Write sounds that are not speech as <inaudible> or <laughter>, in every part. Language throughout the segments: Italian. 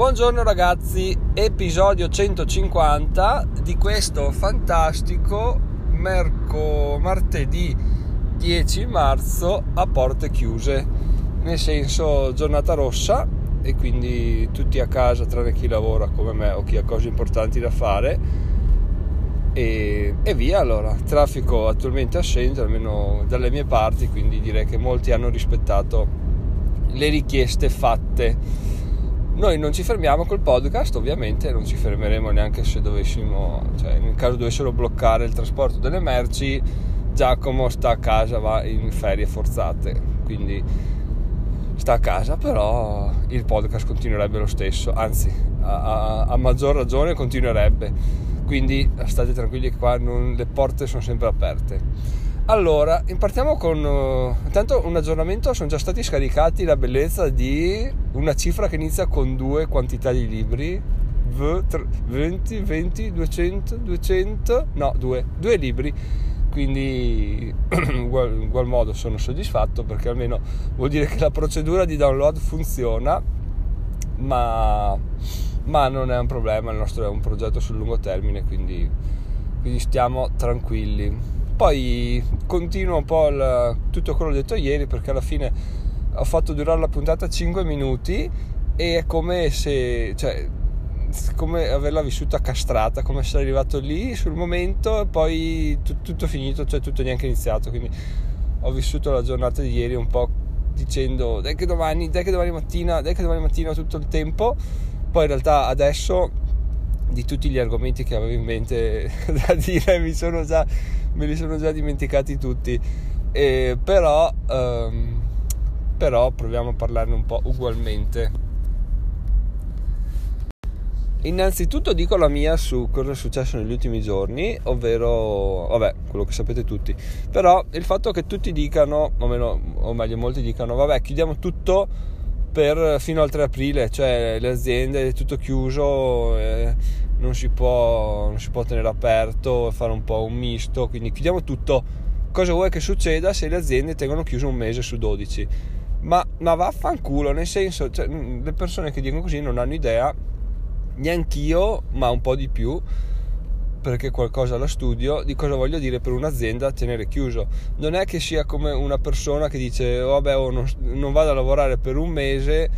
Buongiorno ragazzi, episodio 150 di questo fantastico merco, martedì 10 marzo a porte chiuse, nel senso giornata rossa e quindi tutti a casa tranne chi lavora come me o chi ha cose importanti da fare. E, e via allora, traffico attualmente assente almeno dalle mie parti, quindi direi che molti hanno rispettato le richieste fatte noi non ci fermiamo col podcast, ovviamente non ci fermeremo neanche se dovessimo, cioè nel caso dovessero bloccare il trasporto delle merci, Giacomo sta a casa, va in ferie forzate, quindi sta a casa, però il podcast continuerebbe lo stesso, anzi a, a, a maggior ragione continuerebbe, quindi state tranquilli che qua non, le porte sono sempre aperte. Allora, partiamo con uh, intanto un aggiornamento, sono già stati scaricati la bellezza di una cifra che inizia con due quantità di libri, v, 20, 20, 200, 200, no, due, due libri, quindi <clears throat> in ugual, ugual modo sono soddisfatto perché almeno vuol dire che la procedura di download funziona, ma, ma non è un problema, il nostro è un progetto sul lungo termine, quindi, quindi stiamo tranquilli poi continuo un po' il, tutto quello detto ieri perché alla fine ho fatto durare la puntata 5 minuti e è come se cioè, come averla vissuta castrata come essere arrivato lì sul momento e poi t- tutto finito cioè tutto neanche iniziato. Quindi ho vissuto la giornata di ieri un po' dicendo dai che domani dai che domani mattina dai che domani mattina tutto il tempo. Poi in realtà adesso di tutti gli argomenti che avevo in mente <laughs> da dire mi sono già, me li sono già dimenticati tutti. E però, um, però proviamo a parlarne un po' ugualmente. Innanzitutto dico la mia su cosa è successo negli ultimi giorni, ovvero, vabbè, quello che sapete tutti, però il fatto che tutti dicano, o, meno, o meglio molti dicano, vabbè, chiudiamo tutto per, fino al 3 aprile, cioè le aziende è tutto chiuso, eh, non, si può, non si può tenere aperto, fare un po' un misto, quindi chiudiamo tutto. Cosa vuoi che succeda se le aziende tengono chiuso un mese su 12? Ma, ma vaffanculo, nel senso, cioè, le persone che dicono così non hanno idea, neanch'io, ma un po' di più, perché qualcosa la studio, di cosa voglio dire per un'azienda tenere chiuso. Non è che sia come una persona che dice oh, vabbè oh, non, non, vado a lavorare per un mese,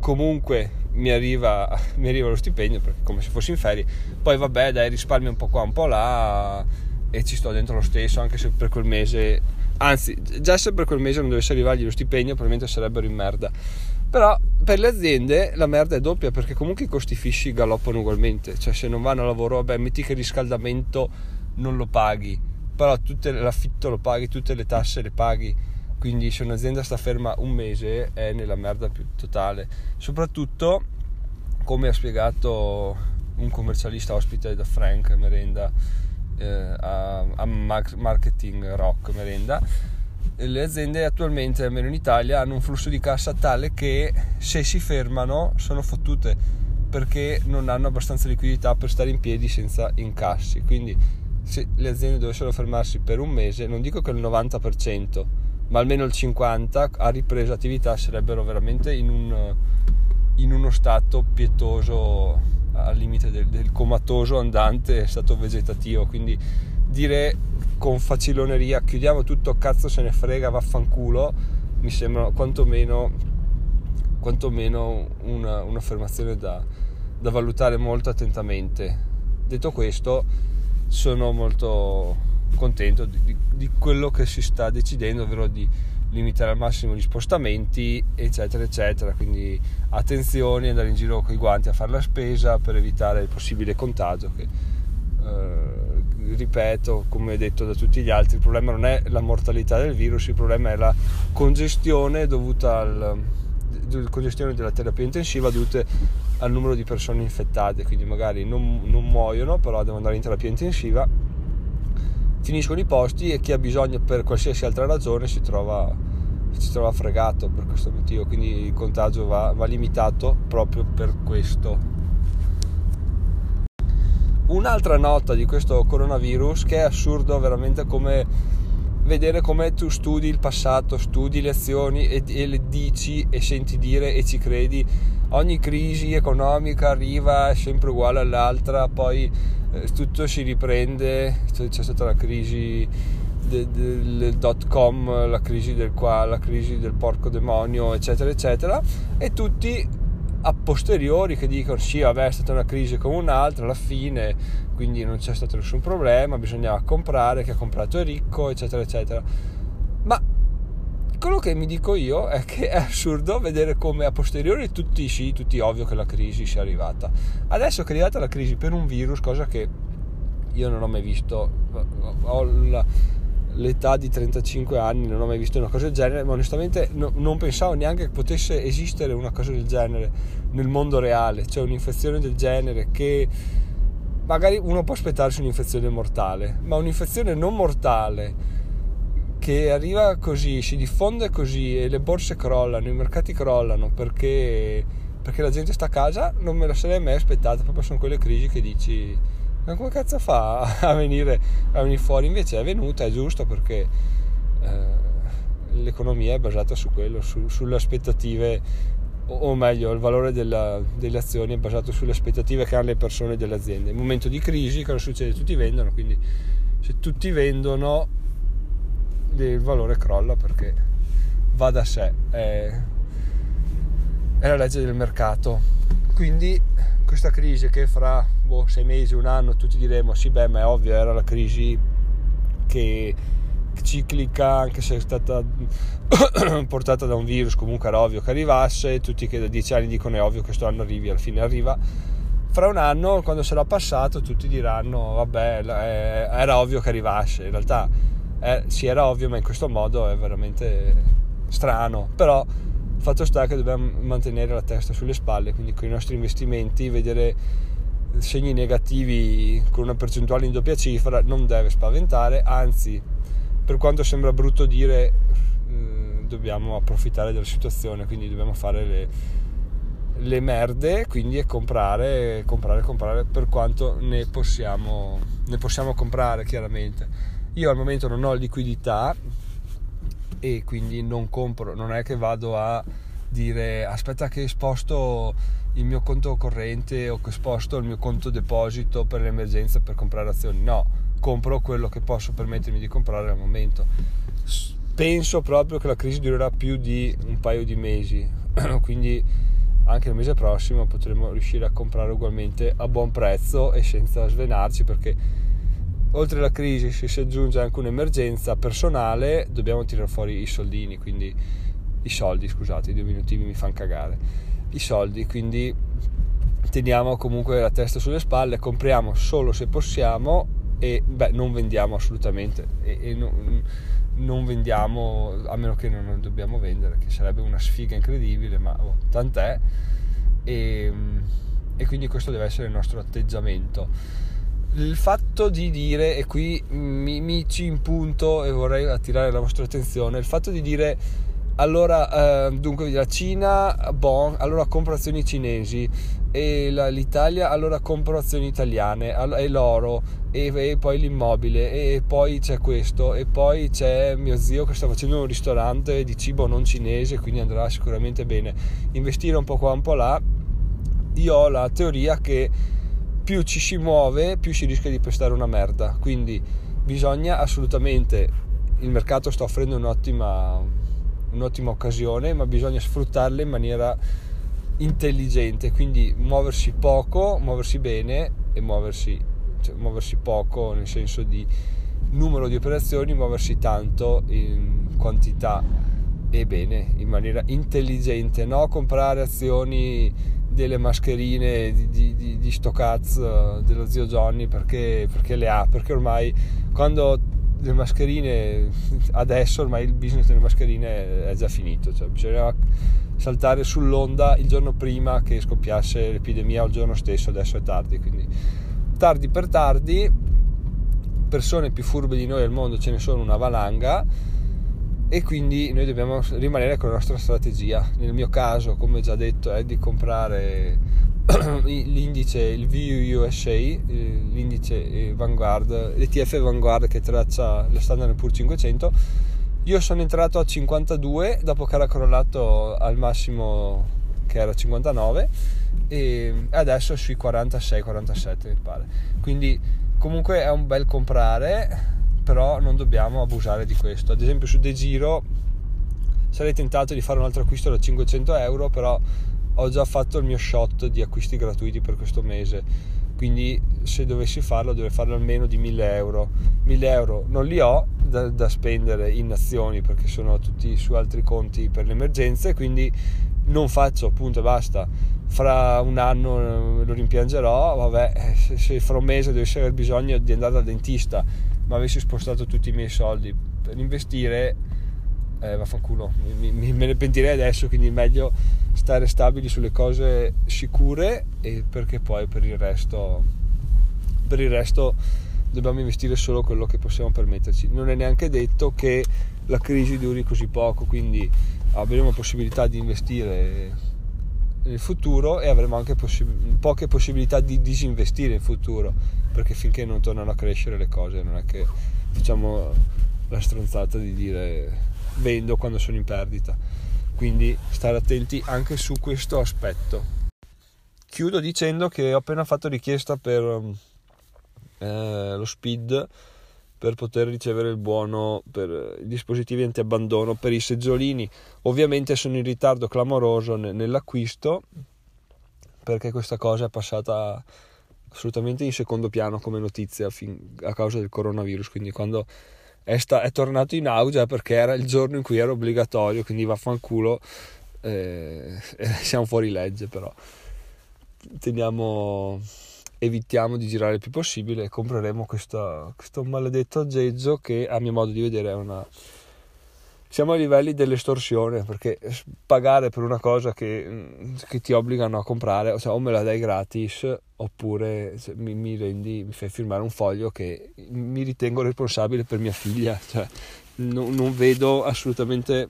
comunque mi arriva, <laughs> mi arriva lo stipendio, come se fossi in ferie, poi vabbè dai risparmio un po' qua, un po' là e ci sto dentro lo stesso anche se per quel mese, anzi già se per quel mese non dovesse arrivargli lo stipendio probabilmente sarebbero in merda però per le aziende la merda è doppia perché comunque i costi fissi galoppano ugualmente. Cioè se non vanno a lavoro, vabbè, metti che il riscaldamento non lo paghi, però tutte, l'affitto lo paghi, tutte le tasse le paghi. Quindi se un'azienda sta ferma un mese è nella merda più totale. Soprattutto, come ha spiegato un commercialista ospite da Frank Merenda eh, a, a Marketing Rock Merenda, le aziende attualmente, almeno in Italia, hanno un flusso di cassa tale che se si fermano sono fottute perché non hanno abbastanza liquidità per stare in piedi senza incassi. Quindi se le aziende dovessero fermarsi per un mese, non dico che il 90%, ma almeno il 50% a ripresa attività sarebbero veramente in, un, in uno stato pietoso al limite del, del comatoso andante, stato vegetativo. Quindi dire con faciloneria chiudiamo tutto, cazzo se ne frega, vaffanculo, mi sembra quantomeno, quantomeno una, un'affermazione da, da valutare molto attentamente. Detto questo, sono molto contento di, di, quello che si sta decidendo, ovvero di limitare al massimo gli spostamenti, eccetera, eccetera. Quindi attenzione, andare in giro con i guanti a fare la spesa per evitare il possibile contagio. Che, eh, ripeto, come detto da tutti gli altri, il problema non è la mortalità del virus, il problema è la congestione dovuta al congestione della terapia intensiva dovute al numero di persone infettate, quindi magari non, non muoiono, però devono andare in terapia intensiva, finiscono i posti e chi ha bisogno per qualsiasi altra ragione si trova, si trova fregato per questo motivo, quindi il contagio va, va limitato proprio per questo. Un'altra nota di questo coronavirus che è assurdo veramente come vedere come tu studi il passato, studi le azioni e, e le dici e senti dire e ci credi. Ogni crisi economica arriva sempre uguale all'altra, poi eh, tutto si riprende, c'è stata la crisi del, del dot com, la crisi del qua, la crisi del porco demonio, eccetera, eccetera, e tutti a posteriori che dicono sì, vabbè, è stata una crisi come un'altra, alla fine, quindi non c'è stato nessun problema, bisognava comprare, chi ha comprato è ricco, eccetera, eccetera. Ma quello che mi dico io è che è assurdo vedere come a posteriori tutti sì, tutti ovvio che la crisi sia arrivata. Adesso che è arrivata la crisi per un virus, cosa che io non ho mai visto, ho la, l'età di 35 anni, non ho mai visto una cosa del genere, ma onestamente no, non pensavo neanche che potesse esistere una cosa del genere nel mondo reale, cioè un'infezione del genere che magari uno può aspettarsi un'infezione mortale, ma un'infezione non mortale che arriva così, si diffonde così e le borse crollano, i mercati crollano perché, perché la gente sta a casa, non me la sarei mai aspettata, proprio sono quelle crisi che dici ma come cazzo fa a venire, a venire fuori? Invece è venuta, è giusto perché eh, l'economia è basata su quello, su, sulle aspettative, o meglio, il valore della, delle azioni è basato sulle aspettative che hanno le persone delle aziende. In momento di crisi cosa succede? Tutti vendono, quindi se tutti vendono il valore crolla perché va da sé, è, è la legge del mercato. Quindi questa crisi che fra boh, sei mesi, un anno, tutti diremo sì, beh, ma è ovvio, era la crisi che ciclica, anche se è stata <coughs> portata da un virus, comunque era ovvio che arrivasse, tutti che da dieci anni dicono è ovvio che questo anno arrivi, alla fine arriva. Fra un anno, quando sarà passato, tutti diranno vabbè, era ovvio che arrivasse. In realtà eh, sì, era ovvio, ma in questo modo è veramente strano. Però fatto sta che dobbiamo mantenere la testa sulle spalle, quindi con i nostri investimenti, vedere segni negativi con una percentuale in doppia cifra non deve spaventare, anzi per quanto sembra brutto dire eh, dobbiamo approfittare della situazione, quindi dobbiamo fare le, le merde, quindi comprare, comprare, comprare per quanto ne possiamo, ne possiamo comprare chiaramente. Io al momento non ho liquidità e quindi non compro, non è che vado a dire aspetta che sposto il mio conto corrente o che sposto il mio conto deposito per l'emergenza per comprare azioni. No, compro quello che posso permettermi di comprare al momento. Penso proprio che la crisi durerà più di un paio di mesi, <clears throat> quindi anche il mese prossimo potremo riuscire a comprare ugualmente a buon prezzo e senza svenarci perché oltre alla crisi se si aggiunge anche un'emergenza personale dobbiamo tirare fuori i soldini, quindi i soldi, scusate, i due minuti mi fanno cagare, i soldi, quindi teniamo comunque la testa sulle spalle, compriamo solo se possiamo e beh, non vendiamo assolutamente e, e non, non, vendiamo a meno che non dobbiamo vendere, che sarebbe una sfiga incredibile, ma oh, tant'è. E, e quindi questo deve essere il nostro atteggiamento il fatto di dire, e qui mi, mi ci impunto e vorrei attirare la vostra attenzione, il fatto di dire allora, eh, dunque la Cina, bon, allora compro azioni cinesi e la, l'Italia, allora compro azioni italiane e l'oro e, e, poi l'immobile e poi c'è questo e poi c'è mio zio che sta facendo un ristorante di cibo non cinese quindi andrà sicuramente bene. Investire un po' qua un po' là. Io ho la teoria che più ci si muove più si rischia di pestare una merda. Quindi bisogna assolutamente il mercato sta offrendo un'ottima un'ottima occasione, ma bisogna sfruttarla in maniera intelligente, quindi muoversi poco, muoversi bene e muoversi, cioè, muoversi poco nel senso di numero di operazioni, muoversi tanto in quantità e bene, in maniera intelligente, no comprare azioni delle mascherine di, di, di, di sto cazzo dello zio Johnny perché, perché le ha, perché ormai quando le mascherine adesso ormai il business delle mascherine è già finito cioè bisognava saltare sull'onda il giorno prima che scoppiasse l'epidemia o il giorno stesso adesso è tardi quindi tardi per tardi persone più furbe di noi al mondo ce ne sono una valanga e quindi noi dobbiamo rimanere con la nostra strategia. Nel mio caso come già detto è di comprare <clears throat> l'indice, il VUSA, l'indice Vanguard, l'ETF Vanguard che traccia lo Standard Poor's 500, io sono entrato a 52 dopo che era crollato al massimo che era 59 e adesso sui 46-47 mi pare. Quindi comunque è un bel comprare, però non dobbiamo abusare di questo. Ad esempio su De Giro sarei tentato di fare un altro acquisto da 500 euro, però ho già fatto il mio shot di acquisti gratuiti per questo mese. Quindi se dovessi farlo dovrei farlo almeno di 1000 euro. 1000 euro non li ho da, da, spendere in azioni perché sono tutti su altri conti per le emergenze quindi non faccio appunto e basta. Fra un anno lo rimpiangerò vabbè se, se fra un mese dovessi aver bisogno di andare dal dentista ma avessi spostato tutti i miei soldi per investire eh, vaffanculo. Mi, mi, me ne pentirei adesso quindi meglio stare stabili sulle cose sicure e perché poi per il resto per il resto dobbiamo investire solo quello che possiamo permetterci. Non è neanche detto che la crisi duri così poco quindi avremo possibilità di investire nel futuro e avremo anche possi- poche possibilità di disinvestire in futuro perché finché non tornano a crescere le cose non è che facciamo la stronzata di dire vendo quando sono in perdita quindi stare attenti anche su questo aspetto. Chiudo dicendo che ho appena fatto richiesta per eh, lo speed per poter ricevere il buono per i dispositivi anti-abbandono per i seggiolini. Ovviamente sono in ritardo clamoroso nell'acquisto perché questa cosa è passata assolutamente in secondo piano come notizia a causa del coronavirus, quindi quando è, sta- è tornato in auge perché era il giorno in cui era obbligatorio, quindi vaffanculo, eh, <laughs> siamo fuori legge però. Teniamo, evitiamo di girare il più possibile e compreremo questa, questo maledetto aggeggio che a mio modo di vedere è una siamo a livelli dell'estorsione perché pagare per una cosa che, che ti obbligano a comprare cioè, o me la dai gratis oppure cioè, mi, mi, rendi, mi fai firmare un foglio che mi ritengo responsabile per mia figlia. <laughs> Cioè, non, non, vedo assolutamente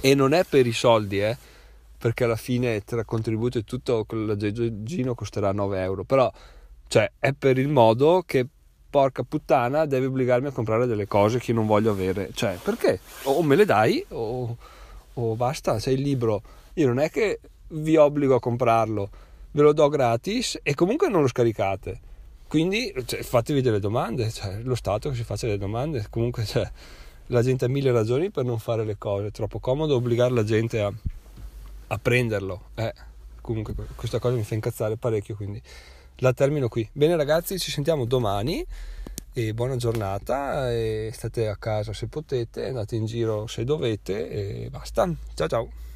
e non è per i soldi eh, perché alla fine tra contributo e tutto l'aggeggino costerà 9 euro però cioè, è per il modo che porca puttana, devi obbligarmi a comprare delle cose che non voglio avere. Cioè, perché? O me le dai o, o basta, sei il libro. Io non è che vi obbligo a comprarlo, ve lo do gratis e comunque non lo scaricate. Quindi cioè, fatevi delle domande, cioè, lo Stato che si faccia delle domande. Comunque cioè, la gente ha mille ragioni per non fare le cose, è troppo comodo obbligare la gente a, a prenderlo. Eh, comunque questa cosa mi fa incazzare parecchio, quindi la termino qui. Bene ragazzi, ci sentiamo domani e buona giornata e state a casa se potete, andate in giro se dovete e basta. Ciao ciao.